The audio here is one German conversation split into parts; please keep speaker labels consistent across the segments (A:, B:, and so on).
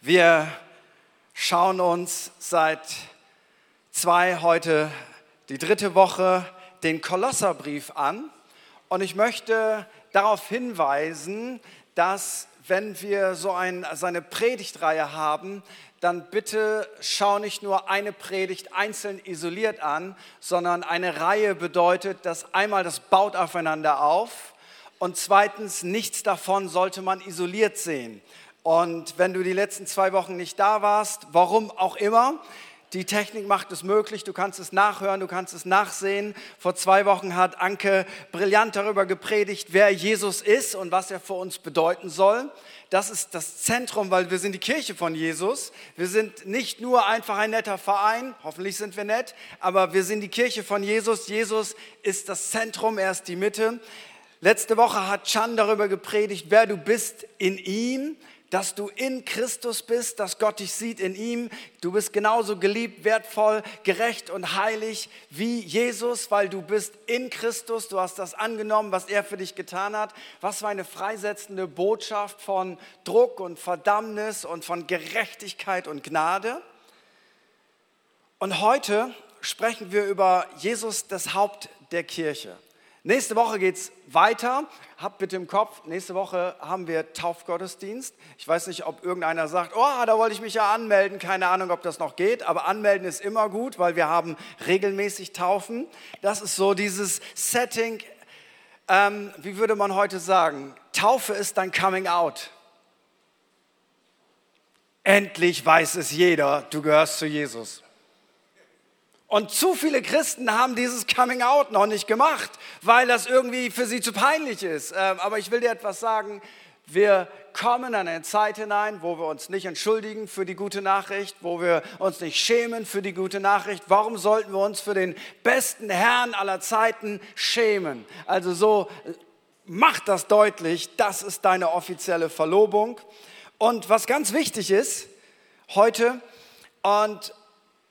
A: Wir schauen uns seit zwei, heute die dritte Woche, den Kolosserbrief an. Und ich möchte darauf hinweisen, dass wenn wir so ein, seine Predigtreihe haben, dann bitte schau nicht nur eine Predigt einzeln isoliert an, sondern eine Reihe bedeutet, dass einmal das baut aufeinander auf und zweitens nichts davon sollte man isoliert sehen. Und wenn du die letzten zwei Wochen nicht da warst, warum auch immer, die Technik macht es möglich, du kannst es nachhören, du kannst es nachsehen. Vor zwei Wochen hat Anke brillant darüber gepredigt, wer Jesus ist und was er für uns bedeuten soll. Das ist das Zentrum, weil wir sind die Kirche von Jesus. Wir sind nicht nur einfach ein netter Verein, hoffentlich sind wir nett, aber wir sind die Kirche von Jesus. Jesus ist das Zentrum, er ist die Mitte. Letzte Woche hat Chan darüber gepredigt, wer du bist in ihm dass du in Christus bist, dass Gott dich sieht in ihm. Du bist genauso geliebt, wertvoll, gerecht und heilig wie Jesus, weil du bist in Christus. Du hast das angenommen, was er für dich getan hat. Was für eine freisetzende Botschaft von Druck und Verdammnis und von Gerechtigkeit und Gnade. Und heute sprechen wir über Jesus, das Haupt der Kirche. Nächste Woche geht es weiter. Habt bitte im Kopf, nächste Woche haben wir Taufgottesdienst. Ich weiß nicht, ob irgendeiner sagt, oh, da wollte ich mich ja anmelden. Keine Ahnung, ob das noch geht, aber anmelden ist immer gut, weil wir haben regelmäßig Taufen. Das ist so dieses Setting, ähm, wie würde man heute sagen, Taufe ist dein Coming Out. Endlich weiß es jeder, du gehörst zu Jesus. Und zu viele Christen haben dieses Coming Out noch nicht gemacht, weil das irgendwie für sie zu peinlich ist. Ähm, aber ich will dir etwas sagen. Wir kommen an eine Zeit hinein, wo wir uns nicht entschuldigen für die gute Nachricht, wo wir uns nicht schämen für die gute Nachricht. Warum sollten wir uns für den besten Herrn aller Zeiten schämen? Also so, mach das deutlich, das ist deine offizielle Verlobung. Und was ganz wichtig ist heute, und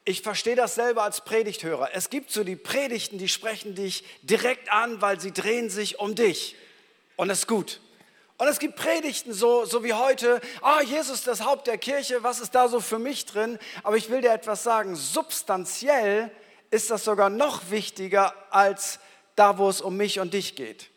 A: ich verstehe das selber als Predigthörer. Es gibt so die Predigten, die sprechen dich direkt an, weil sie drehen sich um dich. Und das ist gut. Und es gibt Predigten so, so wie heute, ah, Jesus das Haupt der Kirche, was ist da so für mich drin? Aber ich will dir etwas sagen, substanziell ist das sogar noch wichtiger als da, wo es um mich und dich geht.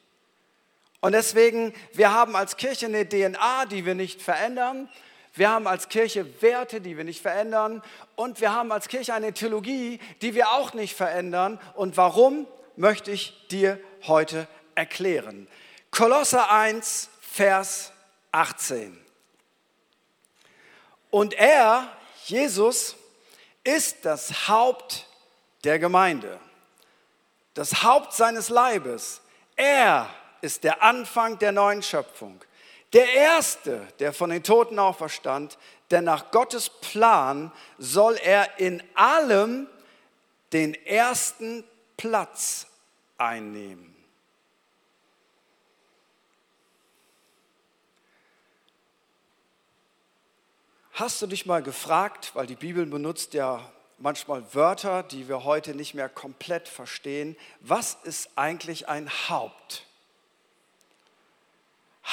A: Und deswegen, wir haben als Kirche eine DNA, die wir nicht verändern. Wir haben als Kirche Werte, die wir nicht verändern. Und wir haben als Kirche eine Theologie, die wir auch nicht verändern. Und warum, möchte ich dir heute erklären. Kolosser 1, Vers 18. Und er, Jesus, ist das Haupt der Gemeinde, das Haupt seines Leibes. Er ist der Anfang der neuen Schöpfung der Erste, der von den Toten auferstand, denn nach Gottes Plan soll er in allem den ersten Platz einnehmen. Hast du dich mal gefragt, weil die Bibel benutzt ja manchmal Wörter, die wir heute nicht mehr komplett verstehen, was ist eigentlich ein Haupt?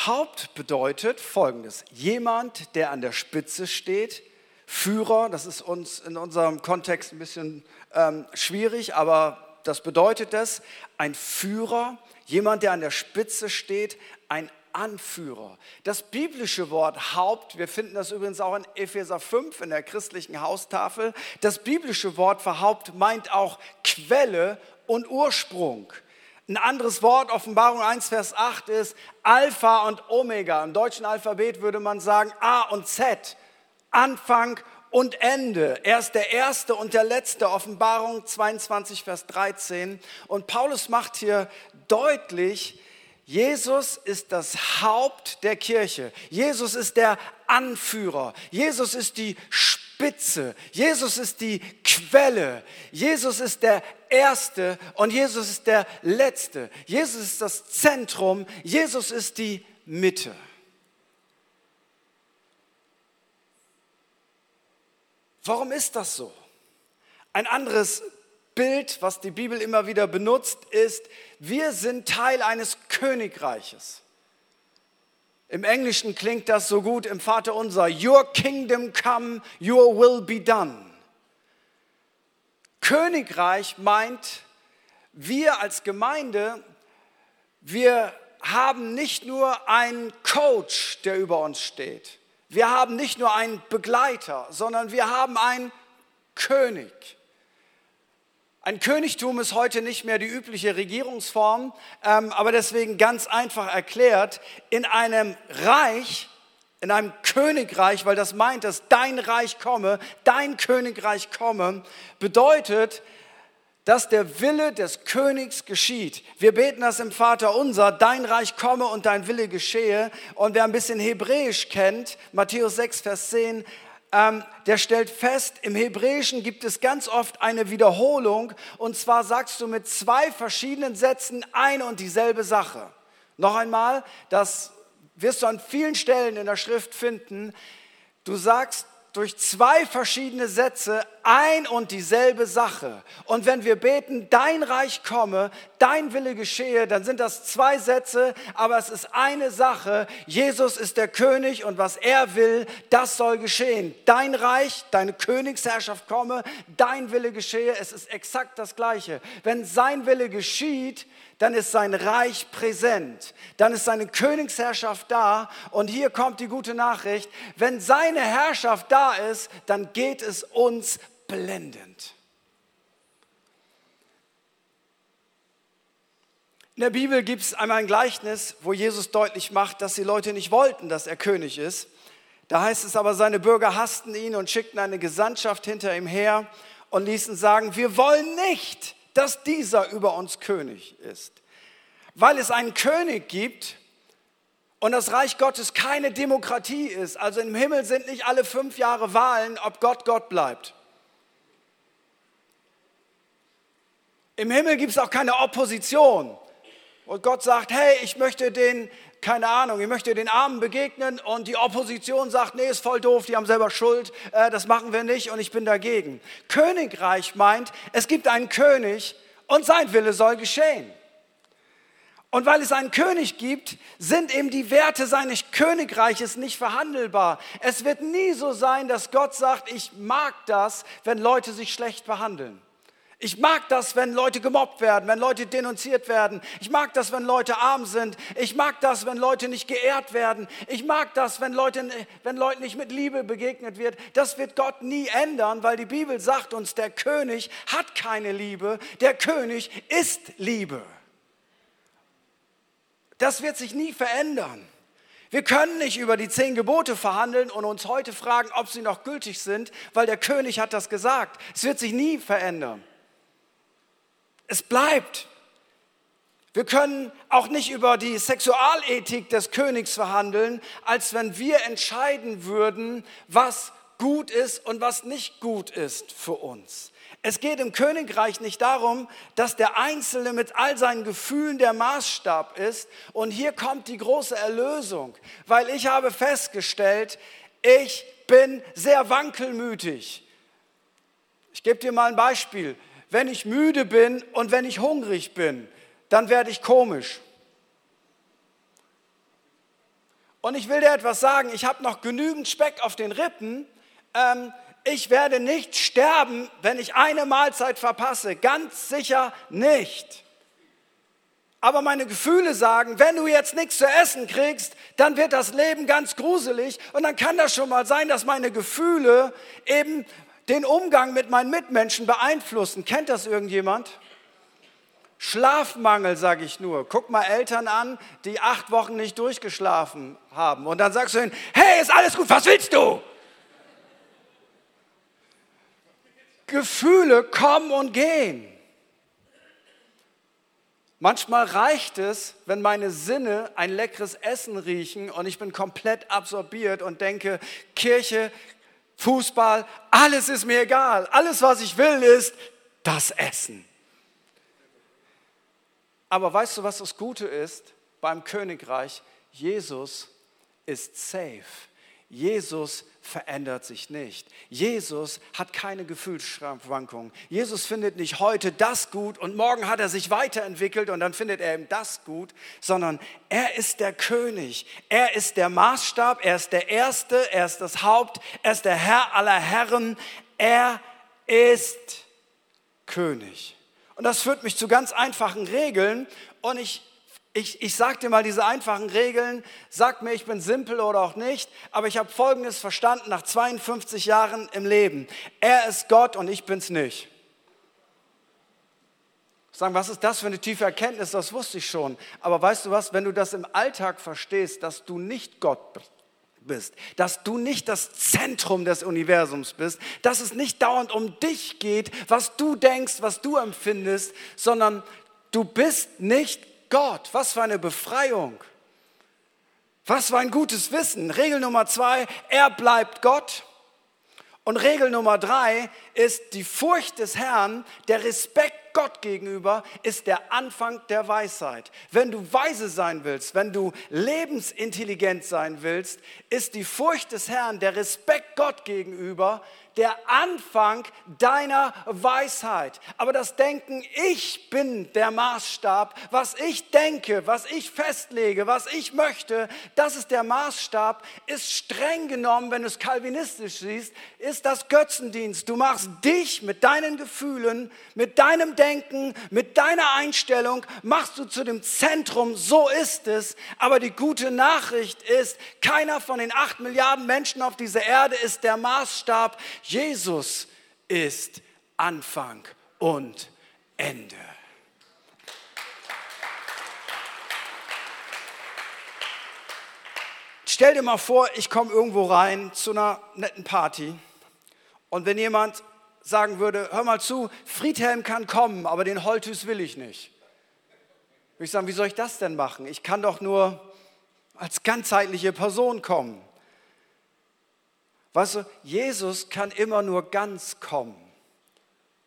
A: Haupt bedeutet folgendes: jemand, der an der Spitze steht, Führer, das ist uns in unserem Kontext ein bisschen ähm, schwierig, aber das bedeutet das, ein Führer, jemand, der an der Spitze steht, ein Anführer. Das biblische Wort Haupt, wir finden das übrigens auch in Epheser 5 in der christlichen Haustafel, das biblische Wort für Haupt meint auch Quelle und Ursprung. Ein anderes Wort, Offenbarung 1, Vers 8 ist Alpha und Omega. Im deutschen Alphabet würde man sagen A und Z, Anfang und Ende. Er ist der Erste und der Letzte, Offenbarung 22, Vers 13. Und Paulus macht hier deutlich, Jesus ist das Haupt der Kirche. Jesus ist der Anführer. Jesus ist die Spitze. Jesus ist die Quelle. Jesus ist der Erste und Jesus ist der Letzte. Jesus ist das Zentrum. Jesus ist die Mitte. Warum ist das so? Ein anderes Bild, was die Bibel immer wieder benutzt, ist, wir sind Teil eines Königreiches. Im Englischen klingt das so gut im Vater unser. Your kingdom come, your will be done. Königreich meint, wir als Gemeinde, wir haben nicht nur einen Coach, der über uns steht. Wir haben nicht nur einen Begleiter, sondern wir haben einen König. Ein Königtum ist heute nicht mehr die übliche Regierungsform, ähm, aber deswegen ganz einfach erklärt, in einem Reich, in einem Königreich, weil das meint, dass dein Reich komme, dein Königreich komme, bedeutet, dass der Wille des Königs geschieht. Wir beten das im Vater unser, dein Reich komme und dein Wille geschehe. Und wer ein bisschen Hebräisch kennt, Matthäus 6, Vers 10, ähm, der stellt fest, im Hebräischen gibt es ganz oft eine Wiederholung. Und zwar sagst du mit zwei verschiedenen Sätzen eine und dieselbe Sache. Noch einmal, das wirst du an vielen Stellen in der Schrift finden. Du sagst durch zwei verschiedene Sätze ein und dieselbe Sache. Und wenn wir beten, dein Reich komme, dein Wille geschehe, dann sind das zwei Sätze, aber es ist eine Sache. Jesus ist der König und was er will, das soll geschehen. Dein Reich, deine Königsherrschaft komme, dein Wille geschehe. Es ist exakt das Gleiche. Wenn sein Wille geschieht, dann ist sein Reich präsent, dann ist seine Königsherrschaft da und hier kommt die gute Nachricht, wenn seine Herrschaft da ist, dann geht es uns blendend. In der Bibel gibt es einmal ein Gleichnis, wo Jesus deutlich macht, dass die Leute nicht wollten, dass er König ist. Da heißt es aber, seine Bürger hassten ihn und schickten eine Gesandtschaft hinter ihm her und ließen sagen, wir wollen nicht, dass dieser über uns König ist. Weil es einen König gibt und das Reich Gottes keine Demokratie ist. Also im Himmel sind nicht alle fünf Jahre Wahlen, ob Gott Gott bleibt. Im Himmel gibt es auch keine Opposition. Und Gott sagt, hey, ich möchte den, keine Ahnung, ich möchte den Armen begegnen und die Opposition sagt, nee, ist voll doof, die haben selber Schuld, äh, das machen wir nicht und ich bin dagegen. Königreich meint, es gibt einen König und sein Wille soll geschehen. Und weil es einen König gibt, sind eben die Werte seines Königreiches nicht verhandelbar. Es wird nie so sein, dass Gott sagt, ich mag das, wenn Leute sich schlecht behandeln. Ich mag das, wenn Leute gemobbt werden, wenn Leute denunziert werden. Ich mag das, wenn Leute arm sind. Ich mag das, wenn Leute nicht geehrt werden. Ich mag das, wenn, Leute, wenn Leuten nicht mit Liebe begegnet wird. Das wird Gott nie ändern, weil die Bibel sagt uns, der König hat keine Liebe. Der König ist Liebe. Das wird sich nie verändern. Wir können nicht über die zehn Gebote verhandeln und uns heute fragen, ob sie noch gültig sind, weil der König hat das gesagt. Es wird sich nie verändern. Es bleibt. Wir können auch nicht über die Sexualethik des Königs verhandeln, als wenn wir entscheiden würden, was gut ist und was nicht gut ist für uns. Es geht im Königreich nicht darum, dass der Einzelne mit all seinen Gefühlen der Maßstab ist. Und hier kommt die große Erlösung, weil ich habe festgestellt, ich bin sehr wankelmütig. Ich gebe dir mal ein Beispiel wenn ich müde bin und wenn ich hungrig bin, dann werde ich komisch. Und ich will dir etwas sagen, ich habe noch genügend Speck auf den Rippen. Ähm, ich werde nicht sterben, wenn ich eine Mahlzeit verpasse. Ganz sicher nicht. Aber meine Gefühle sagen, wenn du jetzt nichts zu essen kriegst, dann wird das Leben ganz gruselig. Und dann kann das schon mal sein, dass meine Gefühle eben den Umgang mit meinen Mitmenschen beeinflussen. Kennt das irgendjemand? Schlafmangel, sage ich nur. Guck mal Eltern an, die acht Wochen nicht durchgeschlafen haben. Und dann sagst du ihnen, hey, ist alles gut, was willst du? Gefühle kommen und gehen. Manchmal reicht es, wenn meine Sinne ein leckeres Essen riechen und ich bin komplett absorbiert und denke, Kirche Fußball, alles ist mir egal. Alles, was ich will, ist das Essen. Aber weißt du, was das Gute ist beim Königreich? Jesus ist safe. Jesus verändert sich nicht. Jesus hat keine Gefühlsschwankungen. Jesus findet nicht heute das gut und morgen hat er sich weiterentwickelt und dann findet er eben das gut, sondern er ist der König. Er ist der Maßstab, er ist der Erste, er ist das Haupt, er ist der Herr aller Herren. Er ist König. Und das führt mich zu ganz einfachen Regeln und ich ich, ich sage dir mal diese einfachen Regeln, sag mir, ich bin simpel oder auch nicht, aber ich habe Folgendes verstanden nach 52 Jahren im Leben. Er ist Gott und ich bin's nicht. Sagen, was ist das für eine tiefe Erkenntnis? Das wusste ich schon. Aber weißt du was, wenn du das im Alltag verstehst, dass du nicht Gott bist, dass du nicht das Zentrum des Universums bist, dass es nicht dauernd um dich geht, was du denkst, was du empfindest, sondern du bist nicht Gott. Was für eine Befreiung. Was für ein gutes Wissen. Regel Nummer zwei, er bleibt Gott. Und Regel Nummer drei ist die Furcht des Herrn, der Respekt Gott gegenüber ist der Anfang der Weisheit. Wenn du weise sein willst, wenn du lebensintelligent sein willst, ist die Furcht des Herrn, der Respekt Gott gegenüber der Anfang deiner Weisheit. Aber das Denken, ich bin der Maßstab, was ich denke, was ich festlege, was ich möchte, das ist der Maßstab, ist streng genommen, wenn du es kalvinistisch siehst, ist das Götzendienst. Du machst dich mit deinen Gefühlen, mit deinem Denken, mit deiner Einstellung, machst du zu dem Zentrum, so ist es. Aber die gute Nachricht ist, keiner von den acht Milliarden Menschen auf dieser Erde ist der Maßstab. Jesus ist Anfang und Ende. Stell dir mal vor, ich komme irgendwo rein zu einer netten Party und wenn jemand sagen würde, hör mal zu, Friedhelm kann kommen, aber den Holthus will ich nicht. Würde ich sagen, wie soll ich das denn machen? Ich kann doch nur als ganzheitliche Person kommen. Weißt du, Jesus kann immer nur ganz kommen.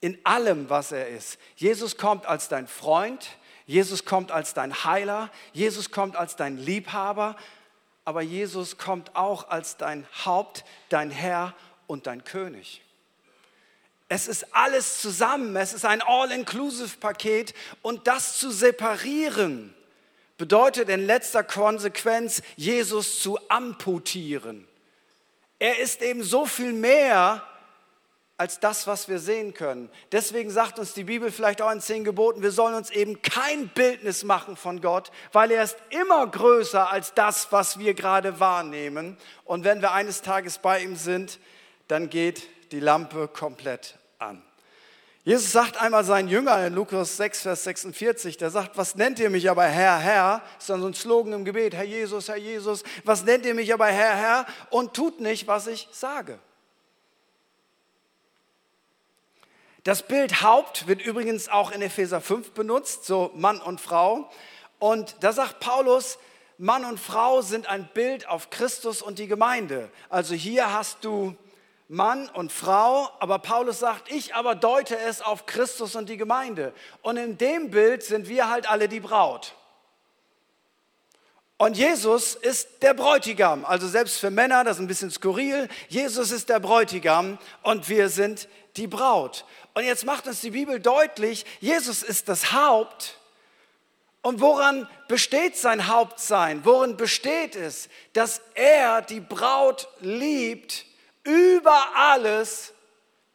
A: In allem, was er ist. Jesus kommt als dein Freund, Jesus kommt als dein Heiler, Jesus kommt als dein Liebhaber, aber Jesus kommt auch als dein Haupt, dein Herr und dein König. Es ist alles zusammen, es ist ein All-Inclusive-Paket und das zu separieren bedeutet in letzter Konsequenz, Jesus zu amputieren. Er ist eben so viel mehr als das, was wir sehen können. Deswegen sagt uns die Bibel vielleicht auch in zehn Geboten, wir sollen uns eben kein Bildnis machen von Gott, weil er ist immer größer als das, was wir gerade wahrnehmen. Und wenn wir eines Tages bei ihm sind, dann geht die Lampe komplett an. Jesus sagt einmal seinen Jüngern in Lukas 6, Vers 46, der sagt, was nennt ihr mich aber Herr, Herr? Das ist dann so ein Slogan im Gebet, Herr Jesus, Herr Jesus, was nennt ihr mich aber Herr, Herr? Und tut nicht, was ich sage. Das Bild Haupt wird übrigens auch in Epheser 5 benutzt, so Mann und Frau. Und da sagt Paulus, Mann und Frau sind ein Bild auf Christus und die Gemeinde. Also hier hast du Mann und Frau, aber Paulus sagt, ich aber deute es auf Christus und die Gemeinde. Und in dem Bild sind wir halt alle die Braut. Und Jesus ist der Bräutigam, also selbst für Männer, das ist ein bisschen skurril, Jesus ist der Bräutigam und wir sind die Braut. Und jetzt macht uns die Bibel deutlich, Jesus ist das Haupt. Und woran besteht sein Hauptsein? Worin besteht es, dass er die Braut liebt über alles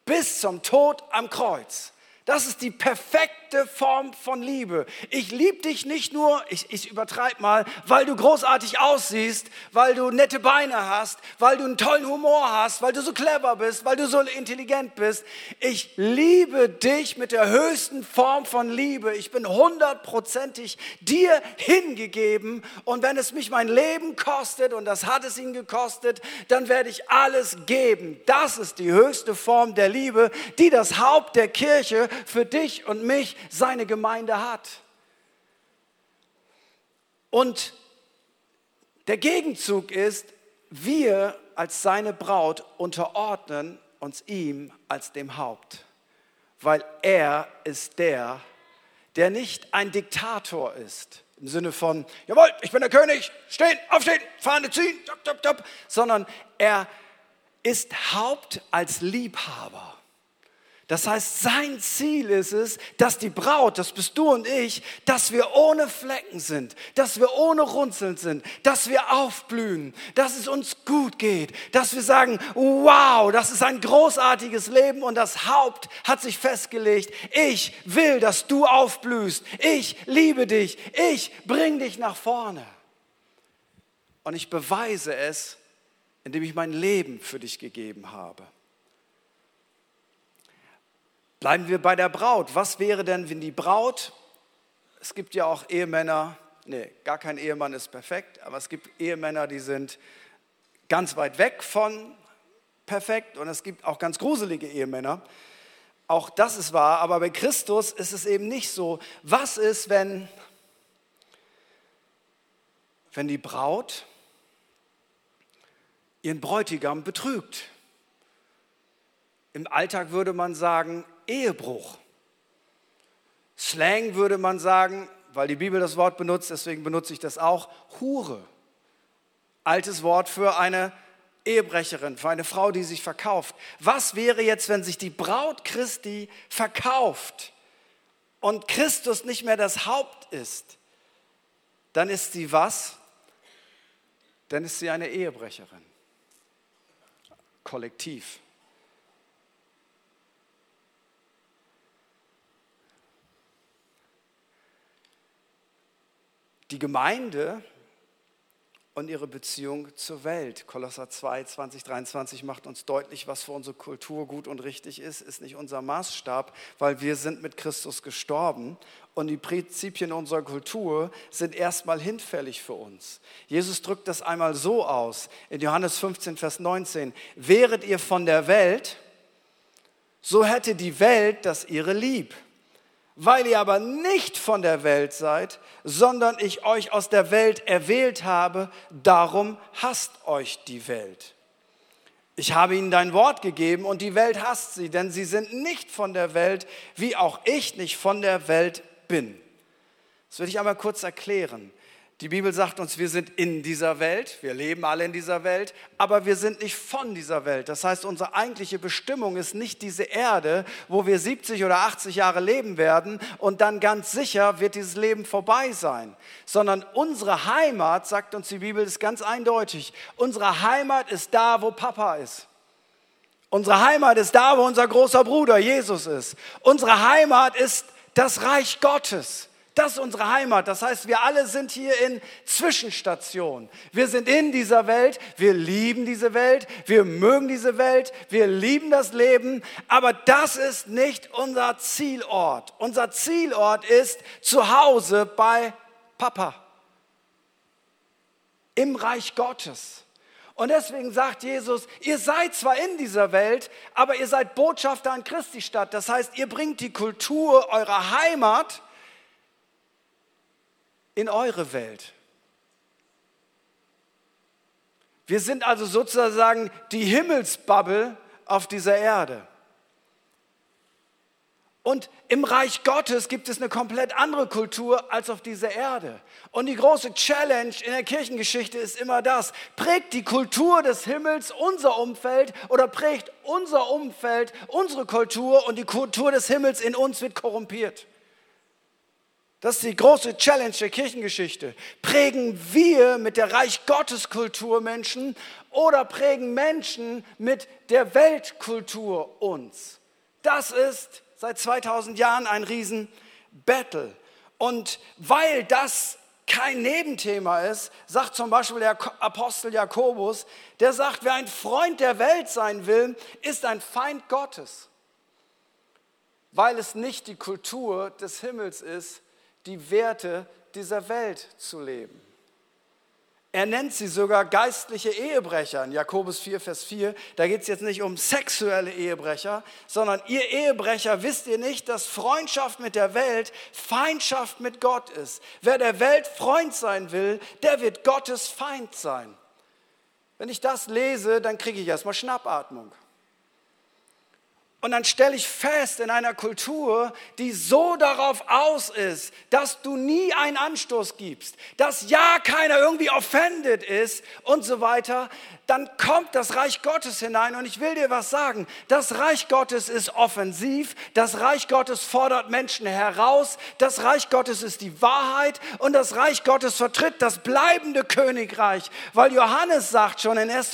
A: bis zum Tod am Kreuz. Das ist die perfekte Form von Liebe. Ich liebe dich nicht nur, ich, ich übertreibe mal, weil du großartig aussiehst, weil du nette Beine hast, weil du einen tollen Humor hast, weil du so clever bist, weil du so intelligent bist. Ich liebe dich mit der höchsten Form von Liebe. Ich bin hundertprozentig dir hingegeben und wenn es mich mein Leben kostet, und das hat es ihn gekostet, dann werde ich alles geben. Das ist die höchste Form der Liebe, die das Haupt der Kirche für dich und mich, seine Gemeinde hat. Und der Gegenzug ist, wir als seine Braut unterordnen uns ihm als dem Haupt, weil er ist der, der nicht ein Diktator ist, Im Sinne von, jawohl, ich bin der König, stehen, aufstehen, Fahne ziehen, top, top, top. Sondern er ist Haupt als Liebhaber. Das heißt, sein Ziel ist es, dass die Braut, das bist du und ich, dass wir ohne Flecken sind, dass wir ohne Runzeln sind, dass wir aufblühen, dass es uns gut geht, dass wir sagen, wow, das ist ein großartiges Leben und das Haupt hat sich festgelegt, ich will, dass du aufblühst, ich liebe dich, ich bring dich nach vorne. Und ich beweise es, indem ich mein Leben für dich gegeben habe. Bleiben wir bei der Braut. Was wäre denn, wenn die Braut, es gibt ja auch Ehemänner, nee, gar kein Ehemann ist perfekt, aber es gibt Ehemänner, die sind ganz weit weg von perfekt und es gibt auch ganz gruselige Ehemänner. Auch das ist wahr, aber bei Christus ist es eben nicht so. Was ist, wenn, wenn die Braut ihren Bräutigam betrügt? Im Alltag würde man sagen, Ehebruch. Slang würde man sagen, weil die Bibel das Wort benutzt, deswegen benutze ich das auch, Hure. Altes Wort für eine Ehebrecherin, für eine Frau, die sich verkauft. Was wäre jetzt, wenn sich die Braut Christi verkauft und Christus nicht mehr das Haupt ist? Dann ist sie was? Dann ist sie eine Ehebrecherin. Kollektiv. Die Gemeinde und ihre Beziehung zur Welt. Kolosser 2, 20, 23 macht uns deutlich, was für unsere Kultur gut und richtig ist, ist nicht unser Maßstab, weil wir sind mit Christus gestorben und die Prinzipien unserer Kultur sind erstmal hinfällig für uns. Jesus drückt das einmal so aus in Johannes 15, Vers 19. Wäret ihr von der Welt, so hätte die Welt das ihre lieb. Weil ihr aber nicht von der Welt seid, sondern ich euch aus der Welt erwählt habe, darum hasst euch die Welt. Ich habe ihnen dein Wort gegeben und die Welt hasst sie, denn sie sind nicht von der Welt, wie auch ich nicht von der Welt bin. Das will ich einmal kurz erklären. Die Bibel sagt uns, wir sind in dieser Welt, wir leben alle in dieser Welt, aber wir sind nicht von dieser Welt. Das heißt, unsere eigentliche Bestimmung ist nicht diese Erde, wo wir 70 oder 80 Jahre leben werden und dann ganz sicher wird dieses Leben vorbei sein, sondern unsere Heimat, sagt uns die Bibel, ist ganz eindeutig. Unsere Heimat ist da, wo Papa ist. Unsere Heimat ist da, wo unser großer Bruder Jesus ist. Unsere Heimat ist das Reich Gottes. Das ist unsere Heimat. Das heißt, wir alle sind hier in Zwischenstationen. Wir sind in dieser Welt, wir lieben diese Welt, wir mögen diese Welt, wir lieben das Leben, aber das ist nicht unser Zielort. Unser Zielort ist zu Hause bei Papa. Im Reich Gottes. Und deswegen sagt Jesus, ihr seid zwar in dieser Welt, aber ihr seid Botschafter an Christi Stadt. Das heißt, ihr bringt die Kultur eurer Heimat in eure Welt. Wir sind also sozusagen die Himmelsbubble auf dieser Erde. Und im Reich Gottes gibt es eine komplett andere Kultur als auf dieser Erde. Und die große Challenge in der Kirchengeschichte ist immer das, prägt die Kultur des Himmels unser Umfeld oder prägt unser Umfeld unsere Kultur und die Kultur des Himmels in uns wird korrumpiert. Das ist die große Challenge der Kirchengeschichte. Prägen wir mit der Reich Gottes Kultur Menschen oder prägen Menschen mit der Weltkultur uns? Das ist seit 2000 Jahren ein Riesen-Battle. Und weil das kein Nebenthema ist, sagt zum Beispiel der Apostel Jakobus, der sagt, wer ein Freund der Welt sein will, ist ein Feind Gottes, weil es nicht die Kultur des Himmels ist, die Werte dieser Welt zu leben. Er nennt sie sogar geistliche Ehebrecher in Jakobus 4, Vers 4. Da geht es jetzt nicht um sexuelle Ehebrecher, sondern ihr Ehebrecher wisst ihr nicht, dass Freundschaft mit der Welt Feindschaft mit Gott ist. Wer der Welt Freund sein will, der wird Gottes Feind sein. Wenn ich das lese, dann kriege ich erstmal Schnappatmung. Und dann stelle ich fest, in einer Kultur, die so darauf aus ist, dass du nie einen Anstoß gibst, dass ja keiner irgendwie offended ist und so weiter, dann kommt das Reich Gottes hinein. Und ich will dir was sagen. Das Reich Gottes ist offensiv. Das Reich Gottes fordert Menschen heraus. Das Reich Gottes ist die Wahrheit. Und das Reich Gottes vertritt das bleibende Königreich. Weil Johannes sagt schon in 1.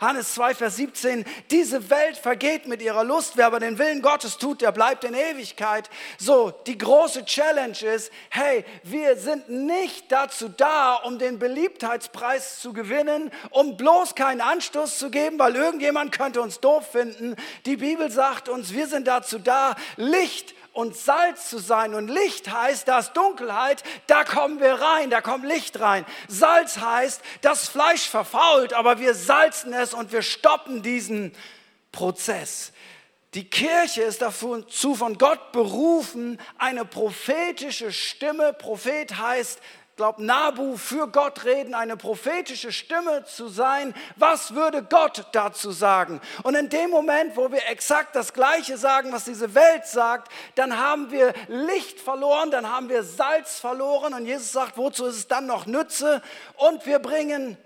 A: Johannes 2, Vers 17, diese Welt vergeht mit ihrer Lust. Wer aber den Willen Gottes tut, der bleibt in Ewigkeit. So, die große Challenge ist, hey, wir sind nicht dazu da, um den Beliebtheitspreis zu gewinnen, um bloß kein einen Anstoß zu geben, weil irgendjemand könnte uns doof finden. Die Bibel sagt uns, wir sind dazu da, Licht und Salz zu sein. Und Licht heißt, da ist Dunkelheit, da kommen wir rein, da kommt Licht rein. Salz heißt, das Fleisch verfault, aber wir salzen es und wir stoppen diesen Prozess. Die Kirche ist dazu von Gott berufen, eine prophetische Stimme, Prophet heißt glaube, Nabu für Gott reden, eine prophetische Stimme zu sein. Was würde Gott dazu sagen? Und in dem Moment, wo wir exakt das Gleiche sagen, was diese Welt sagt, dann haben wir Licht verloren, dann haben wir Salz verloren. Und Jesus sagt, wozu ist es dann noch Nütze? Und wir bringen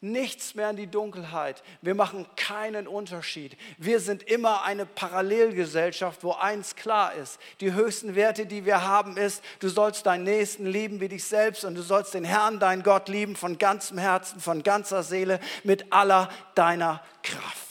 A: nichts mehr in die Dunkelheit. Wir machen keinen Unterschied. Wir sind immer eine Parallelgesellschaft, wo eins klar ist. Die höchsten Werte, die wir haben, ist, du sollst deinen Nächsten lieben wie dich selbst und du sollst den Herrn, deinen Gott lieben von ganzem Herzen, von ganzer Seele, mit aller deiner Kraft.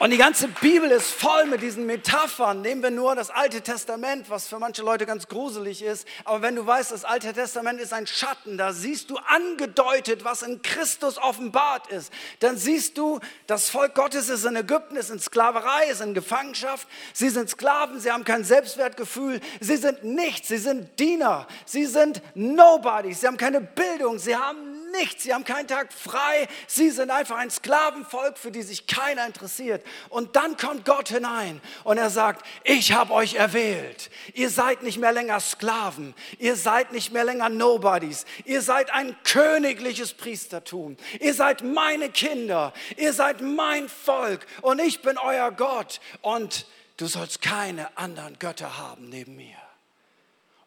A: Und die ganze Bibel ist voll mit diesen Metaphern. Nehmen wir nur das Alte Testament, was für manche Leute ganz gruselig ist. Aber wenn du weißt, das Alte Testament ist ein Schatten, da siehst du angedeutet, was in Christus offenbart ist. Dann siehst du, das Volk Gottes ist in Ägypten, ist in Sklaverei, ist in Gefangenschaft. Sie sind Sklaven, sie haben kein Selbstwertgefühl. Sie sind nichts, sie sind Diener. Sie sind Nobodies, sie haben keine Bildung, sie haben nichts, sie haben keinen Tag frei, sie sind einfach ein Sklavenvolk, für die sich keiner interessiert. Und dann kommt Gott hinein und er sagt, ich habe euch erwählt. Ihr seid nicht mehr länger Sklaven, ihr seid nicht mehr länger Nobodies, ihr seid ein königliches Priestertum, ihr seid meine Kinder, ihr seid mein Volk. Und ich bin euer Gott. Und du sollst keine anderen Götter haben neben mir.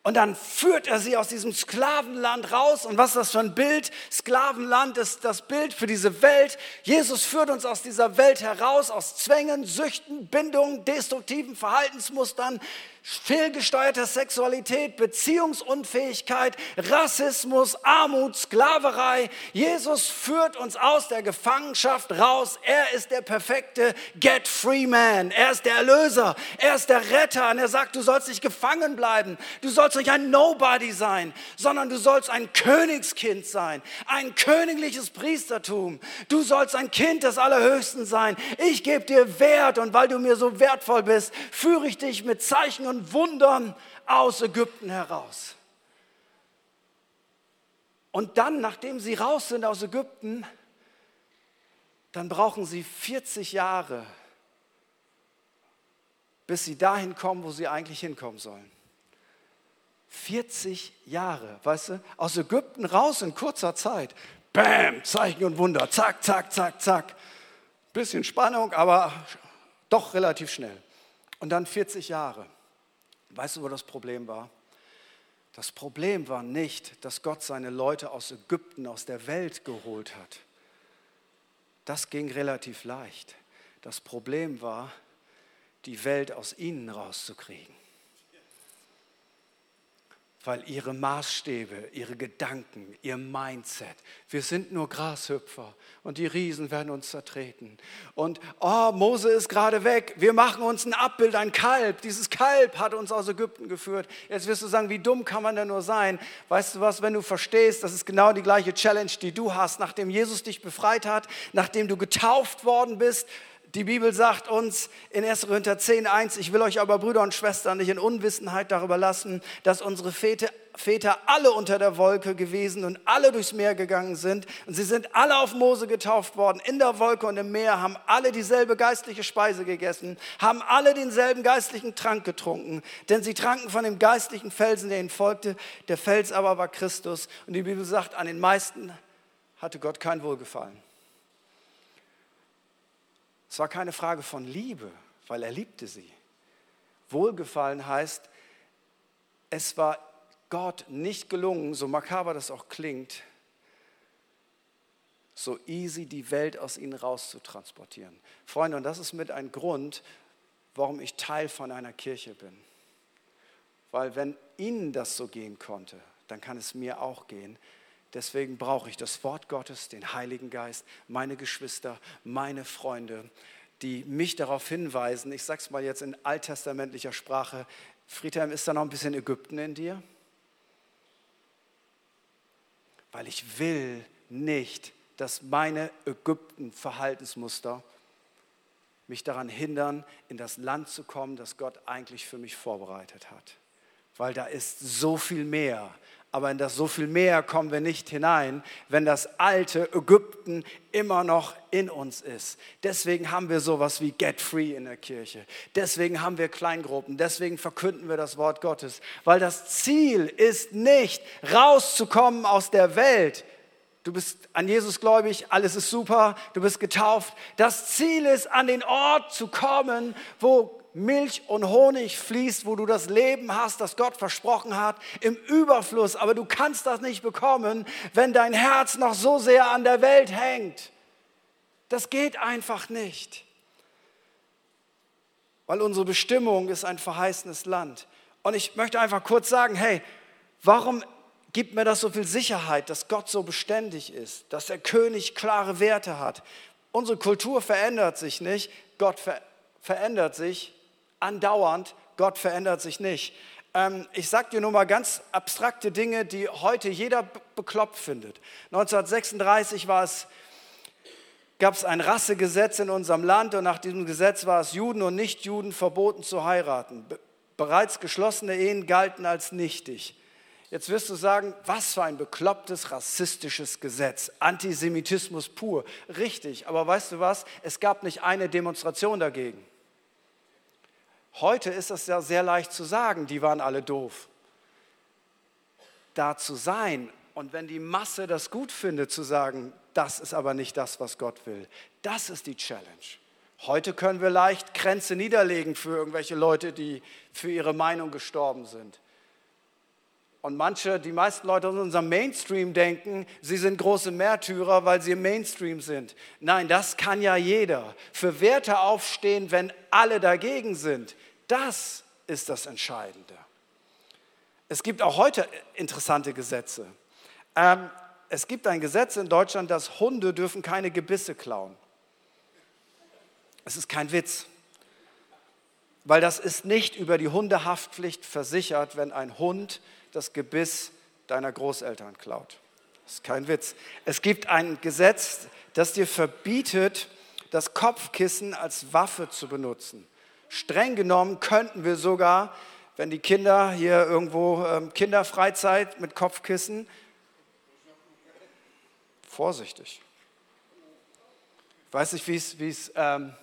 A: Und dann führt er sie aus diesem Sklavenland raus. Und was ist das für ein Bild? Sklavenland ist das Bild für diese Welt. Jesus führt uns aus dieser Welt heraus, aus Zwängen, Süchten, Bindungen, destruktiven Verhaltensmustern fehlgesteuerte Sexualität, Beziehungsunfähigkeit, Rassismus, Armut, Sklaverei. Jesus führt uns aus der Gefangenschaft raus. Er ist der perfekte Get Free Man. Er ist der Erlöser. Er ist der Retter. Und er sagt, du sollst nicht gefangen bleiben. Du sollst nicht ein Nobody sein, sondern du sollst ein Königskind sein. Ein königliches Priestertum. Du sollst ein Kind des Allerhöchsten sein. Ich gebe dir Wert und weil du mir so wertvoll bist, führe ich dich mit Zeichen und und Wundern aus Ägypten heraus. Und dann, nachdem sie raus sind aus Ägypten, dann brauchen sie 40 Jahre, bis sie dahin kommen, wo sie eigentlich hinkommen sollen. 40 Jahre, weißt du, aus Ägypten raus in kurzer Zeit. Bäm, Zeichen und Wunder, zack, zack, zack, zack. Bisschen Spannung, aber doch relativ schnell. Und dann 40 Jahre. Weißt du, wo das Problem war? Das Problem war nicht, dass Gott seine Leute aus Ägypten, aus der Welt geholt hat. Das ging relativ leicht. Das Problem war, die Welt aus ihnen rauszukriegen weil ihre Maßstäbe, ihre Gedanken, ihr Mindset, wir sind nur Grashüpfer und die Riesen werden uns zertreten. Und, oh, Mose ist gerade weg, wir machen uns ein Abbild, ein Kalb. Dieses Kalb hat uns aus Ägypten geführt. Jetzt wirst du sagen, wie dumm kann man denn nur sein? Weißt du was, wenn du verstehst, das ist genau die gleiche Challenge, die du hast, nachdem Jesus dich befreit hat, nachdem du getauft worden bist, die Bibel sagt uns in 1. Korinther 10, 1, ich will euch aber Brüder und Schwestern nicht in Unwissenheit darüber lassen, dass unsere Väter, Väter alle unter der Wolke gewesen und alle durchs Meer gegangen sind. Und sie sind alle auf Mose getauft worden, in der Wolke und im Meer, haben alle dieselbe geistliche Speise gegessen, haben alle denselben geistlichen Trank getrunken. Denn sie tranken von dem geistlichen Felsen, der ihnen folgte. Der Fels aber war Christus. Und die Bibel sagt, an den meisten hatte Gott kein Wohlgefallen. Es war keine Frage von Liebe, weil er liebte sie. Wohlgefallen heißt, es war Gott nicht gelungen, so makaber das auch klingt, so easy die Welt aus ihnen rauszutransportieren. Freunde, und das ist mit ein Grund, warum ich Teil von einer Kirche bin. Weil wenn ihnen das so gehen konnte, dann kann es mir auch gehen. Deswegen brauche ich das Wort Gottes, den Heiligen Geist, meine Geschwister, meine Freunde, die mich darauf hinweisen. Ich sage es mal jetzt in alttestamentlicher Sprache. Friedhelm, ist da noch ein bisschen Ägypten in dir? Weil ich will nicht, dass meine Ägypten-Verhaltensmuster mich daran hindern, in das Land zu kommen, das Gott eigentlich für mich vorbereitet hat. Weil da ist so viel mehr aber in das so viel mehr kommen wir nicht hinein, wenn das alte Ägypten immer noch in uns ist. Deswegen haben wir sowas wie Get Free in der Kirche. Deswegen haben wir Kleingruppen. Deswegen verkünden wir das Wort Gottes. Weil das Ziel ist nicht rauszukommen aus der Welt. Du bist an Jesus gläubig, alles ist super, du bist getauft. Das Ziel ist, an den Ort zu kommen, wo Milch und Honig fließt, wo du das Leben hast, das Gott versprochen hat, im Überfluss. Aber du kannst das nicht bekommen, wenn dein Herz noch so sehr an der Welt hängt. Das geht einfach nicht. Weil unsere Bestimmung ist ein verheißenes Land. Und ich möchte einfach kurz sagen, hey, warum gibt mir das so viel Sicherheit, dass Gott so beständig ist, dass der König klare Werte hat? Unsere Kultur verändert sich nicht, Gott ver verändert sich andauernd, Gott verändert sich nicht. Ähm, ich sage dir nur mal ganz abstrakte Dinge, die heute jeder bekloppt findet. 1936 war es gab es ein Rassegesetz in unserem Land und nach diesem Gesetz war es Juden und Nichtjuden verboten zu heiraten. bereits geschlossene Ehen galten als nichtig. Jetzt wirst du sagen, was für ein beklopptes rassistisches Gesetz, Antisemitismus pur. Richtig, aber weißt du was? Es gab nicht eine Demonstration dagegen. Heute ist es ja sehr leicht zu sagen, die waren alle doof. Da zu sein und wenn die Masse das gut findet, zu sagen, das ist aber nicht das, was Gott will, das ist die Challenge. Heute können wir leicht Grenze niederlegen für irgendwelche Leute, die für ihre Meinung gestorben sind. Und manche, die meisten Leute aus unserem Mainstream denken, sie sind große Märtyrer, weil sie im Mainstream sind. Nein, das kann ja jeder. Für Werte aufstehen, wenn alle dagegen sind, das ist das Entscheidende. Es gibt auch heute interessante Gesetze. Ähm, es gibt ein Gesetz in Deutschland, dass Hunde dürfen keine Gebisse klauen. Es ist kein Witz, weil das ist nicht über die Hundehaftpflicht versichert, wenn ein Hund das Gebiss deiner Großeltern klaut. Das ist kein Witz. Es gibt ein Gesetz, das dir verbietet, das Kopfkissen als Waffe zu benutzen. Streng genommen könnten wir sogar, wenn die Kinder hier irgendwo ähm, Kinderfreizeit mit Kopfkissen, vorsichtig. Ich weiß nicht, wie es, ähm,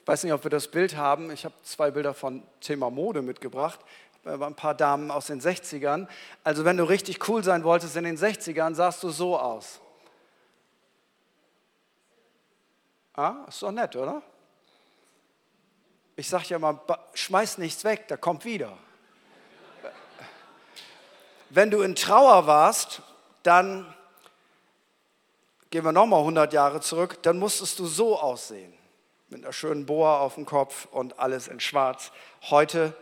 A: ich weiß nicht, ob wir das Bild haben. Ich habe zwei Bilder von Thema Mode mitgebracht ein paar Damen aus den 60ern. Also wenn du richtig cool sein wolltest in den 60ern, sahst du so aus. Ah, ist doch nett, oder? Ich sage ja mal, schmeiß nichts weg, da kommt wieder. Wenn du in Trauer warst, dann gehen wir nochmal 100 Jahre zurück, dann musstest du so aussehen. Mit einer schönen Boa auf dem Kopf und alles in schwarz. Heute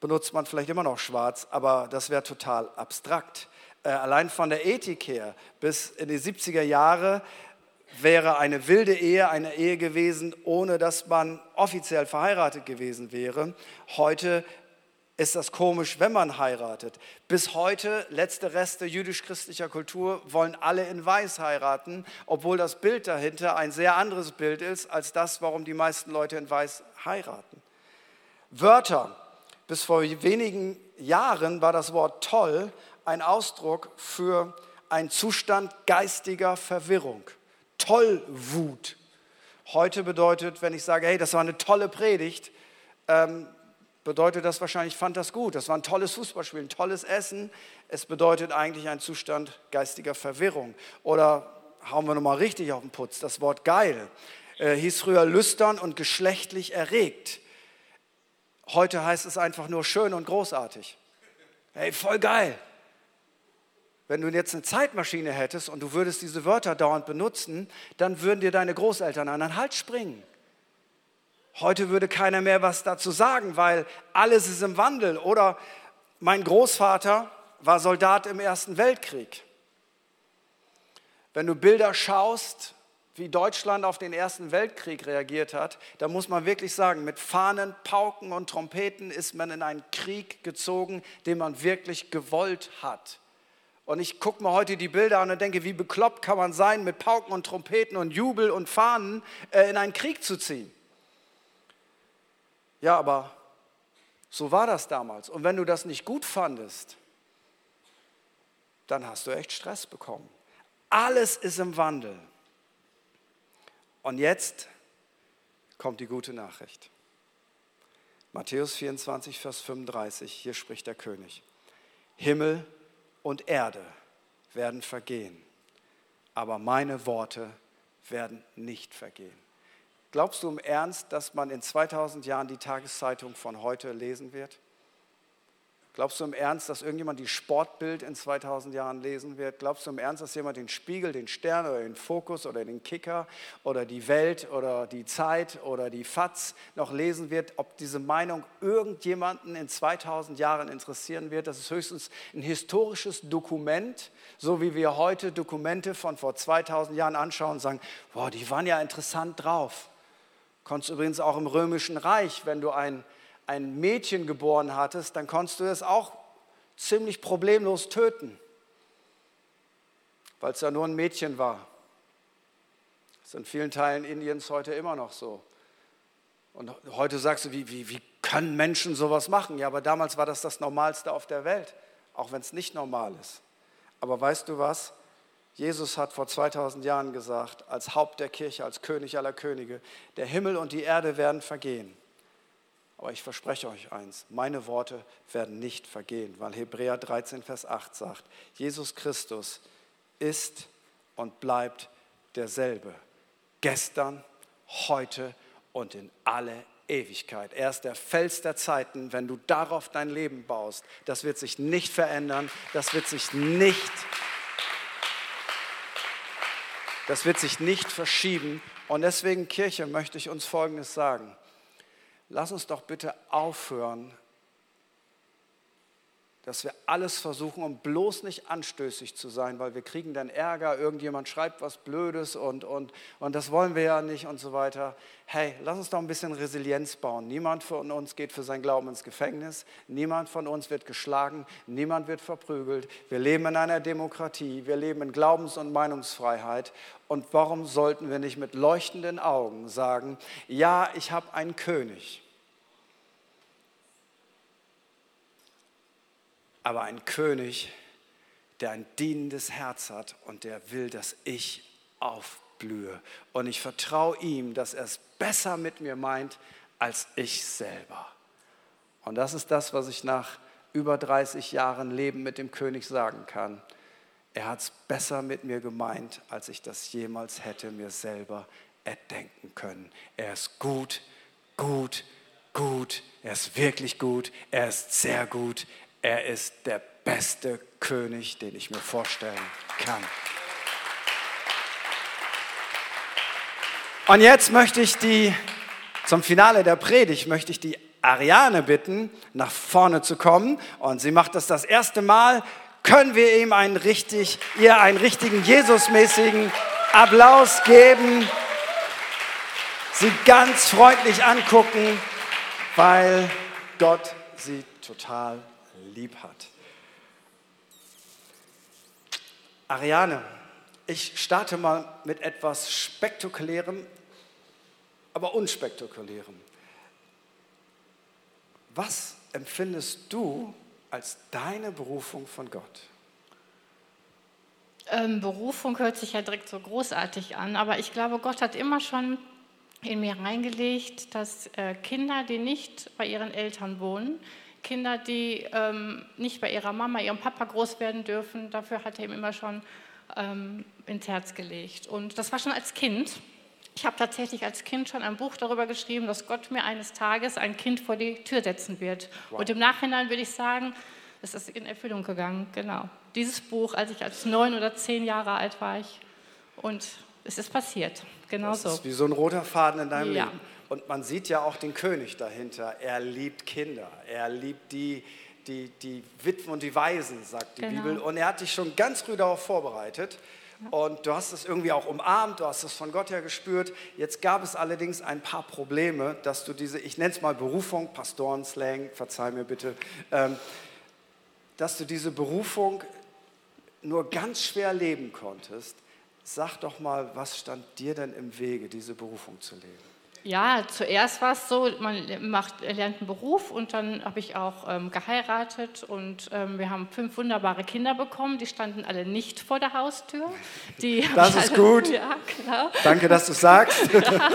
A: benutzt man vielleicht immer noch schwarz, aber das wäre total abstrakt. Äh, allein von der Ethik her, bis in die 70er Jahre wäre eine wilde Ehe eine Ehe gewesen, ohne dass man offiziell verheiratet gewesen wäre. Heute ist das komisch, wenn man heiratet. Bis heute, letzte Reste jüdisch-christlicher Kultur, wollen alle in Weiß heiraten, obwohl das Bild dahinter ein sehr anderes Bild ist als das, warum die meisten Leute in Weiß heiraten. Wörter, bis vor wenigen Jahren war das Wort toll ein Ausdruck für einen Zustand geistiger Verwirrung. Tollwut. Heute bedeutet, wenn ich sage, hey, das war eine tolle Predigt, ähm, bedeutet das wahrscheinlich, ich fand das gut. Das war ein tolles Fußballspiel, ein tolles Essen. Es bedeutet eigentlich ein Zustand geistiger Verwirrung. Oder hauen wir nochmal richtig auf den Putz, das Wort geil. Äh, hieß früher lüstern und geschlechtlich erregt. Heute heißt es einfach nur schön und großartig. Hey, voll geil. Wenn du jetzt eine Zeitmaschine hättest und du würdest diese Wörter dauernd benutzen, dann würden dir deine Großeltern an den Hals springen. Heute würde keiner mehr was dazu sagen, weil alles ist im Wandel. Oder mein Großvater war Soldat im Ersten Weltkrieg. Wenn du Bilder schaust, wie Deutschland auf den Ersten Weltkrieg reagiert hat, da muss man wirklich sagen, mit Fahnen, Pauken und Trompeten ist man in einen Krieg gezogen, den man wirklich gewollt hat. Und ich gucke mir heute die Bilder an und denke, wie bekloppt kann man sein, mit Pauken und Trompeten und Jubel und Fahnen äh, in einen Krieg zu ziehen. Ja, aber so war das damals. Und wenn du das nicht gut fandest, dann hast du echt Stress bekommen. Alles ist im Wandel. Und jetzt kommt die gute Nachricht. Matthäus 24, Vers 35, hier spricht der König. Himmel und Erde werden vergehen, aber meine Worte werden nicht vergehen. Glaubst du im Ernst, dass man in 2000 Jahren die Tageszeitung von heute lesen wird? Glaubst du im Ernst, dass irgendjemand die Sportbild in 2000 Jahren lesen wird? Glaubst du im Ernst, dass jemand den Spiegel, den Stern oder den Fokus oder den Kicker oder die Welt oder die Zeit oder die FAZ noch lesen wird? Ob diese Meinung irgendjemanden in 2000 Jahren interessieren wird? Das ist höchstens ein historisches Dokument, so wie wir heute Dokumente von vor 2000 Jahren anschauen und sagen, boah, die waren ja interessant drauf. Konntest übrigens auch im Römischen Reich, wenn du ein, ein Mädchen geboren hattest, dann konntest du es auch ziemlich problemlos töten, weil es ja nur ein Mädchen war. Das ist in vielen Teilen Indiens heute immer noch so. Und heute sagst du, wie, wie, wie können Menschen sowas machen? Ja, aber damals war das das Normalste auf der Welt, auch wenn es nicht normal ist. Aber weißt du was? Jesus hat vor 2000 Jahren gesagt, als Haupt der Kirche, als König aller Könige, der Himmel und die Erde werden vergehen. Aber ich verspreche euch eins, meine Worte werden nicht vergehen, weil Hebräer 13, Vers 8 sagt, Jesus Christus ist und bleibt derselbe. Gestern, heute und in alle Ewigkeit. Er ist der Fels der Zeiten. Wenn du darauf dein Leben baust, das wird sich nicht verändern, das wird sich nicht das wird sich nicht verschieben. Und deswegen, Kirche, möchte ich uns Folgendes sagen. Lass uns doch bitte aufhören, dass wir alles versuchen, um bloß nicht anstößig zu sein, weil wir kriegen dann Ärger, irgendjemand schreibt was Blödes und, und, und das wollen wir ja nicht und so weiter. Hey, lass uns doch ein bisschen Resilienz bauen. Niemand von uns geht für sein Glauben ins Gefängnis, niemand von uns wird geschlagen, niemand wird verprügelt. Wir leben in einer Demokratie, wir leben in Glaubens- und Meinungsfreiheit. Und warum sollten wir nicht mit leuchtenden Augen sagen, ja, ich habe einen König aber ein König, der ein dienendes Herz hat und der will, dass ich aufblühe. Und ich vertraue ihm, dass er es besser mit mir meint als ich selber. Und das ist das, was ich nach über 30 Jahren Leben mit dem König sagen kann. Er hat es besser mit mir gemeint, als ich das jemals hätte mir selber erdenken können. Er ist gut, gut, gut. Er ist wirklich gut. Er ist sehr gut. Er ist der beste König, den ich mir vorstellen kann. Und jetzt möchte ich die, zum Finale der Predigt, möchte ich die Ariane bitten, nach vorne zu kommen. Und sie macht das das erste Mal. Können wir ihm einen richtig, ihr einen richtigen Jesusmäßigen Applaus geben? Sie ganz freundlich angucken, weil Gott sie total lieb hat. Ariane, ich starte mal mit etwas Spektakulärem, aber unspektakulärem. Was empfindest du als deine Berufung von Gott?
B: Ähm, Berufung hört sich ja direkt so großartig an, aber ich glaube, Gott hat immer schon in mir reingelegt, dass äh, Kinder, die nicht bei ihren Eltern wohnen, Kinder, die ähm, nicht bei ihrer Mama, ihrem Papa groß werden dürfen. Dafür hat er ihm immer schon ähm, ins Herz gelegt. Und das war schon als Kind. Ich habe tatsächlich als Kind schon ein Buch darüber geschrieben, dass Gott mir eines Tages ein Kind vor die Tür setzen wird. Wow. Und im Nachhinein würde ich sagen, es ist in Erfüllung gegangen. Genau. Dieses Buch, als ich als neun oder zehn Jahre alt war ich. Und es ist passiert. Genau das so.
A: ist wie so ein roter Faden in deinem ja. Leben. Und man sieht ja auch den König dahinter. Er liebt Kinder. Er liebt die, die, die Witwen und die Waisen, sagt die genau. Bibel. Und er hat dich schon ganz früh darauf vorbereitet. Und du hast es irgendwie auch umarmt, du hast es von Gott her gespürt. Jetzt gab es allerdings ein paar Probleme, dass du diese, ich nenne es mal Berufung, Pastorenslang, verzeih mir bitte, ähm, dass du diese Berufung nur ganz schwer leben konntest. Sag doch mal, was stand dir denn im Wege, diese Berufung zu leben?
B: Ja, zuerst war es so, man macht, lernt einen Beruf und dann habe ich auch ähm, geheiratet und ähm, wir haben fünf wunderbare Kinder bekommen. Die standen alle nicht vor der Haustür.
A: Die das ist alle, gut. Ja, genau. Danke, dass du sagst. ja,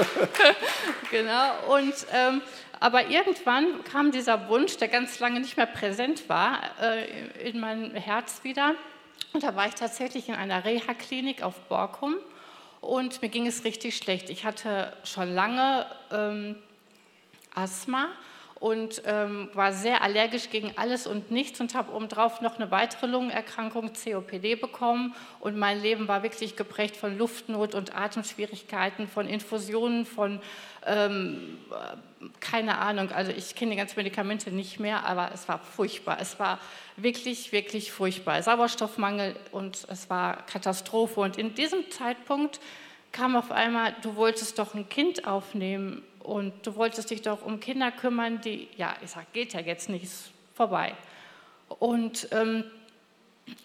B: genau. Und, ähm, aber irgendwann kam dieser Wunsch, der ganz lange nicht mehr präsent war, äh, in mein Herz wieder. Und da war ich tatsächlich in einer Reha-Klinik auf Borkum und mir ging es richtig schlecht. Ich hatte schon lange ähm, Asthma und ähm, war sehr allergisch gegen alles und nichts und habe obendrauf noch eine weitere Lungenerkrankung, COPD, bekommen. Und mein Leben war wirklich geprägt von Luftnot und Atemschwierigkeiten, von Infusionen, von ähm, keine Ahnung. Also ich kenne die ganzen Medikamente nicht mehr, aber es war furchtbar. Es war wirklich, wirklich furchtbar. Sauerstoffmangel und es war Katastrophe. Und in diesem Zeitpunkt kam auf einmal, du wolltest doch ein Kind aufnehmen und du wolltest dich doch um Kinder kümmern, die, ja, ich sage, geht ja jetzt nicht, ist vorbei. Und ähm,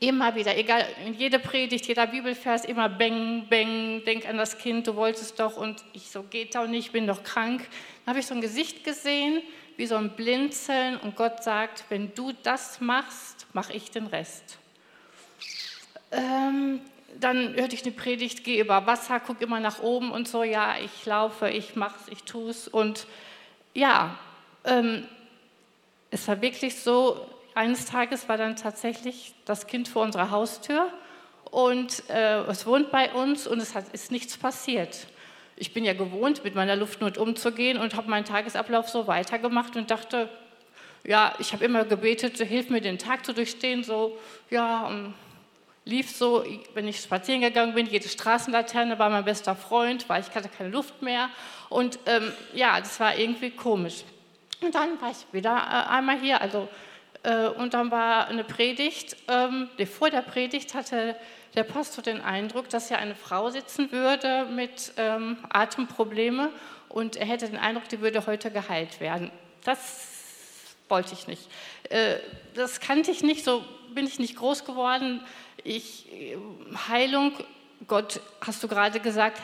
B: immer wieder, egal, in jede Predigt, jeder Bibelvers, immer beng, beng, denk an das Kind, du wolltest doch und ich so, geht doch nicht, bin doch krank. Dann habe ich so ein Gesicht gesehen, wie so ein Blinzeln und Gott sagt, wenn du das machst, mache ich den Rest. Ähm, dann hörte ich eine Predigt, gehe über Wasser, gucke immer nach oben und so, ja, ich laufe, ich mache es, ich tue es. Und ja, ähm, es war wirklich so, eines Tages war dann tatsächlich das Kind vor unserer Haustür und äh, es wohnt bei uns und es hat, ist nichts passiert ich bin ja gewohnt, mit meiner Luftnot umzugehen und habe meinen Tagesablauf so weitergemacht und dachte, ja, ich habe immer gebetet, hilf mir den Tag zu durchstehen, so, ja, lief so, wenn ich spazieren gegangen bin, jede Straßenlaterne war mein bester Freund, weil ich hatte keine Luft mehr und ähm, ja, das war irgendwie komisch. Und dann war ich wieder äh, einmal hier, also äh, und dann war eine Predigt, ähm, vor der Predigt hatte der Pastor den Eindruck, dass hier eine Frau sitzen würde mit ähm, Atemprobleme und er hätte den Eindruck, die würde heute geheilt werden. Das wollte ich nicht. Äh, das kannte ich nicht, so bin ich nicht groß geworden. Ich, Heilung, Gott, hast du gerade gesagt,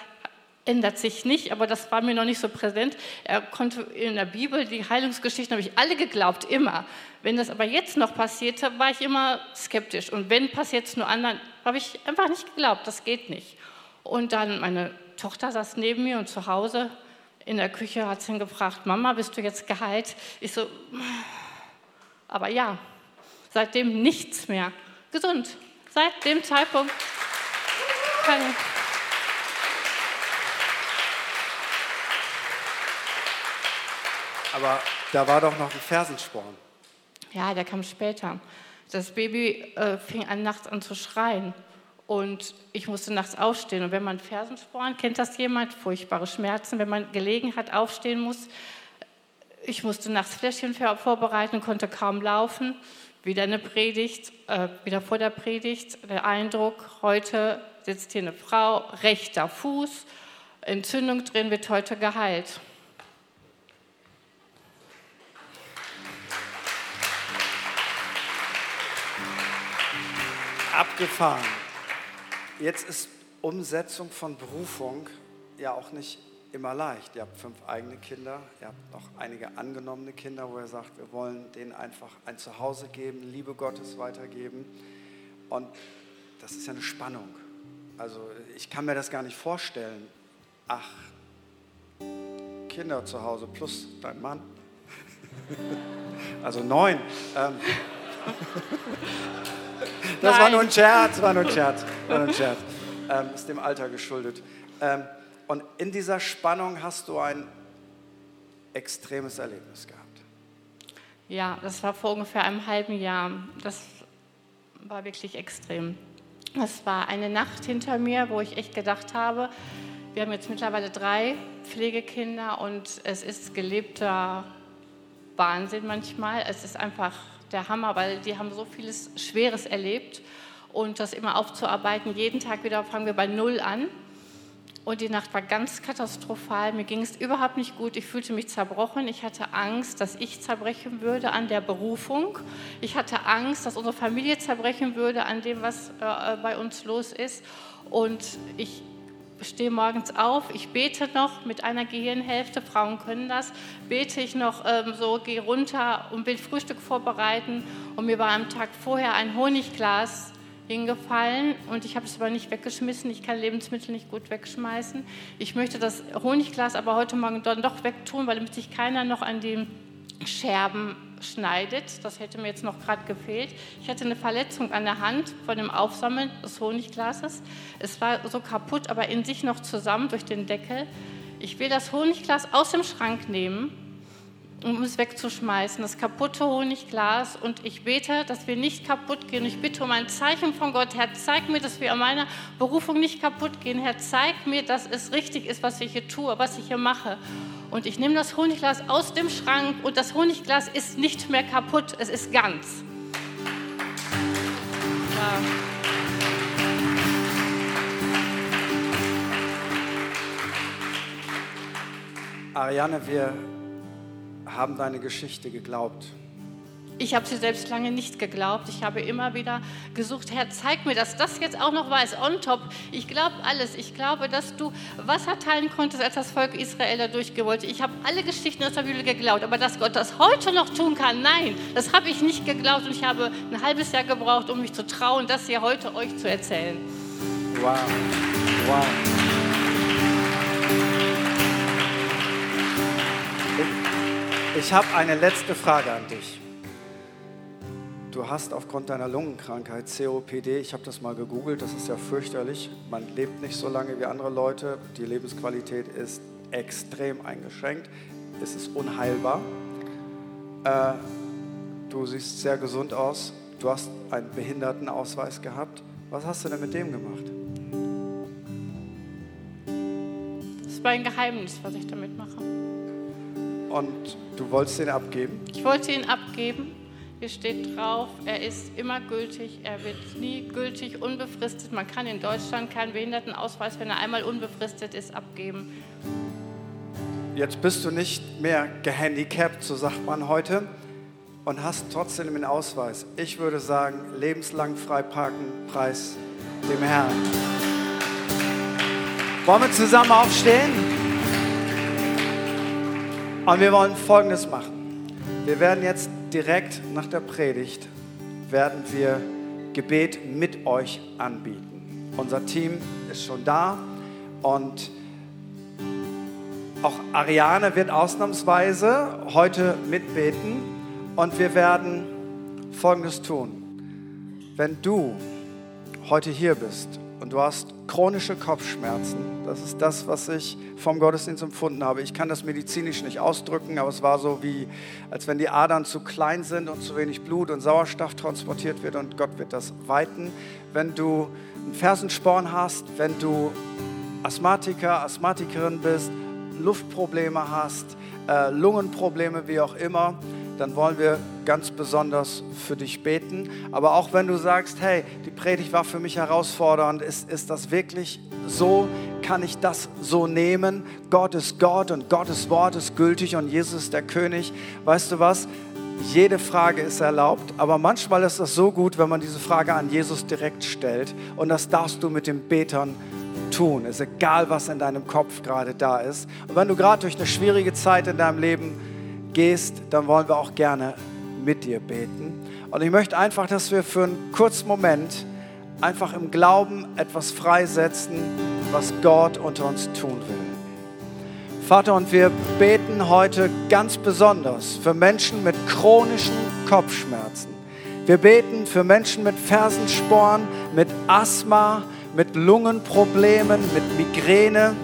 B: ändert sich nicht, aber das war mir noch nicht so präsent. Er konnte in der Bibel, die Heilungsgeschichten habe ich alle geglaubt, immer. Wenn das aber jetzt noch passierte, war ich immer skeptisch. Und wenn passiert es nur anderen, habe ich einfach nicht geglaubt, das geht nicht. Und dann meine Tochter saß neben mir und zu Hause in der Küche hat sie ihn gefragt, Mama, bist du jetzt geheilt? Ich so, aber ja, seitdem nichts mehr. Gesund. Seit dem Zeitpunkt keine.
A: Aber da war doch noch ein Fersensporn.
B: Ja, der kam später. Das Baby äh, fing an, nachts an zu schreien. Und ich musste nachts aufstehen. Und wenn man Fersensporn, kennt das jemand? Furchtbare Schmerzen, wenn man gelegen hat, aufstehen muss. Ich musste nachts Fläschchen vorbereiten, konnte kaum laufen. Wieder eine Predigt, äh, wieder vor der Predigt. Der Eindruck, heute sitzt hier eine Frau, rechter Fuß, Entzündung drin, wird heute geheilt.
A: Abgefahren. Jetzt ist Umsetzung von Berufung ja auch nicht immer leicht. Ihr habt fünf eigene Kinder, ihr habt noch einige angenommene Kinder, wo ihr sagt, wir wollen denen einfach ein Zuhause geben, Liebe Gottes weitergeben. Und das ist ja eine Spannung. Also ich kann mir das gar nicht vorstellen. Ach, Kinder zu Hause plus dein Mann. also neun. Ähm. Das Nein. war nur ein Scherz, war nur ein Scherz. War nur ein Scherz. Ähm, ist dem Alter geschuldet. Ähm, und in dieser Spannung hast du ein extremes Erlebnis gehabt.
B: Ja, das war vor ungefähr einem halben Jahr. Das war wirklich extrem. Das war eine Nacht hinter mir, wo ich echt gedacht habe, wir haben jetzt mittlerweile drei Pflegekinder und es ist gelebter Wahnsinn manchmal. Es ist einfach der Hammer, weil die haben so vieles Schweres erlebt und das immer aufzuarbeiten. Jeden Tag wieder fangen wir bei Null an. Und die Nacht war ganz katastrophal. Mir ging es überhaupt nicht gut. Ich fühlte mich zerbrochen. Ich hatte Angst, dass ich zerbrechen würde an der Berufung. Ich hatte Angst, dass unsere Familie zerbrechen würde an dem, was äh, bei uns los ist. Und ich stehe morgens auf, ich bete noch mit einer Gehirnhälfte, Frauen können das, bete ich noch ähm, so, gehe runter und will Frühstück vorbereiten. Und mir war am Tag vorher ein Honigglas hingefallen und ich habe es aber nicht weggeschmissen. Ich kann Lebensmittel nicht gut wegschmeißen. Ich möchte das Honigglas aber heute Morgen dann doch wegtun, weil damit sich keiner noch an den Scherben schneidet. Das hätte mir jetzt noch gerade gefehlt. Ich hatte eine Verletzung an der Hand von dem Aufsammeln des Honigglases. Es war so kaputt, aber in sich noch zusammen durch den Deckel. Ich will das Honigglas aus dem Schrank nehmen um es wegzuschmeißen, das kaputte Honigglas. Und ich bete, dass wir nicht kaputt gehen. Ich bitte um ein Zeichen von Gott. Herr, zeig mir, dass wir an meiner Berufung nicht kaputt gehen. Herr, zeig mir, dass es richtig ist, was ich hier tue, was ich hier mache. Und ich nehme das Honigglas aus dem Schrank und das Honigglas ist nicht mehr kaputt, es ist ganz. Ja.
A: Ariane, wir haben deine Geschichte geglaubt.
B: Ich habe sie selbst lange nicht geglaubt. Ich habe immer wieder gesucht, Herr, zeig mir, dass das jetzt auch noch war, ist on top. Ich glaube alles. Ich glaube, dass du Wasser teilen konntest, als das Volk Israel da durchgewollt. Ich habe alle Geschichten aus der Bibel geglaubt. Aber dass Gott das heute noch tun kann, nein, das habe ich nicht geglaubt. Und ich habe ein halbes Jahr gebraucht, um mich zu trauen, das hier heute euch zu erzählen.
A: Wow. Wow. Ich habe eine letzte Frage an dich. Du hast aufgrund deiner Lungenkrankheit COPD, ich habe das mal gegoogelt, das ist ja fürchterlich. Man lebt nicht so lange wie andere Leute, die Lebensqualität ist extrem eingeschränkt, es ist unheilbar. Äh, du siehst sehr gesund aus, du hast einen Behindertenausweis gehabt. Was hast du denn mit dem gemacht?
B: Das war ein Geheimnis, was ich damit mache.
A: Und du wolltest den abgeben?
B: Ich wollte ihn abgeben. Hier steht drauf, er ist immer gültig, er wird nie gültig, unbefristet. Man kann in Deutschland keinen Behindertenausweis, wenn er einmal unbefristet ist, abgeben.
A: Jetzt bist du nicht mehr gehandicapt, so sagt man heute, und hast trotzdem den Ausweis. Ich würde sagen, lebenslang frei parken, Preis dem Herrn. Wollen wir zusammen aufstehen? Und wir wollen Folgendes machen. Wir werden jetzt direkt nach der Predigt, werden wir Gebet mit euch anbieten. Unser Team ist schon da und auch Ariane wird ausnahmsweise heute mitbeten und wir werden Folgendes tun. Wenn du heute hier bist und du hast chronische Kopfschmerzen. Das ist das, was ich vom Gottesdienst empfunden habe. Ich kann das medizinisch nicht ausdrücken, aber es war so wie, als wenn die Adern zu klein sind und zu wenig Blut und Sauerstoff transportiert wird und Gott wird das weiten. Wenn du einen Fersensporn hast, wenn du Asthmatiker, Asthmatikerin bist, Luftprobleme hast, äh, Lungenprobleme, wie auch immer, dann wollen wir ganz besonders für dich beten. Aber auch wenn du sagst, hey, die Predigt war für mich herausfordernd, ist, ist das wirklich so? Kann ich das so nehmen? Gott ist Gott und Gottes Wort ist gültig und Jesus ist der König. Weißt du was? Jede Frage ist erlaubt, aber manchmal ist es so gut, wenn man diese Frage an Jesus direkt stellt. Und das darfst du mit den Betern tun. Es ist egal, was in deinem Kopf gerade da ist. Und wenn du gerade durch eine schwierige Zeit in deinem Leben gehst, dann wollen wir auch gerne mit dir beten. Und ich möchte einfach, dass wir für einen kurzen Moment einfach im Glauben etwas freisetzen, was Gott unter uns tun will. Vater, und wir beten heute ganz besonders für Menschen mit chronischen Kopfschmerzen. Wir beten für Menschen mit Fersensporn, mit Asthma, mit Lungenproblemen, mit Migräne.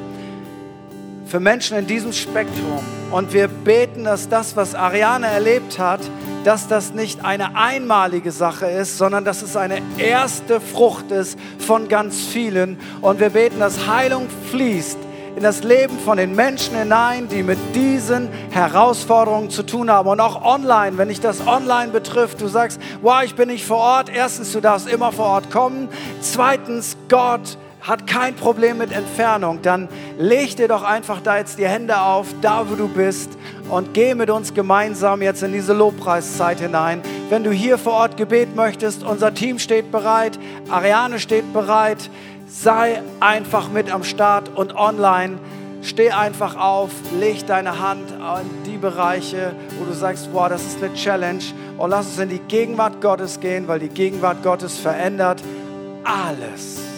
A: für Menschen in diesem Spektrum. Und wir beten, dass das, was Ariane erlebt hat, dass das nicht eine einmalige Sache ist, sondern dass es eine erste Frucht ist von ganz vielen. Und wir beten, dass Heilung fließt in das Leben von den Menschen hinein, die mit diesen Herausforderungen zu tun haben. Und auch online, wenn dich das online betrifft, du sagst, wow, ich bin nicht vor Ort. Erstens, du darfst immer vor Ort kommen. Zweitens, Gott hat kein Problem mit Entfernung, dann leg dir doch einfach da jetzt die Hände auf, da wo du bist und geh mit uns gemeinsam jetzt in diese Lobpreiszeit hinein. Wenn du hier vor Ort Gebet möchtest, unser Team steht bereit, Ariane steht bereit, sei einfach mit am Start und online. Steh einfach auf, leg deine Hand an die Bereiche, wo du sagst, boah, das ist eine Challenge. Und lass uns in die Gegenwart Gottes gehen, weil die Gegenwart Gottes verändert alles.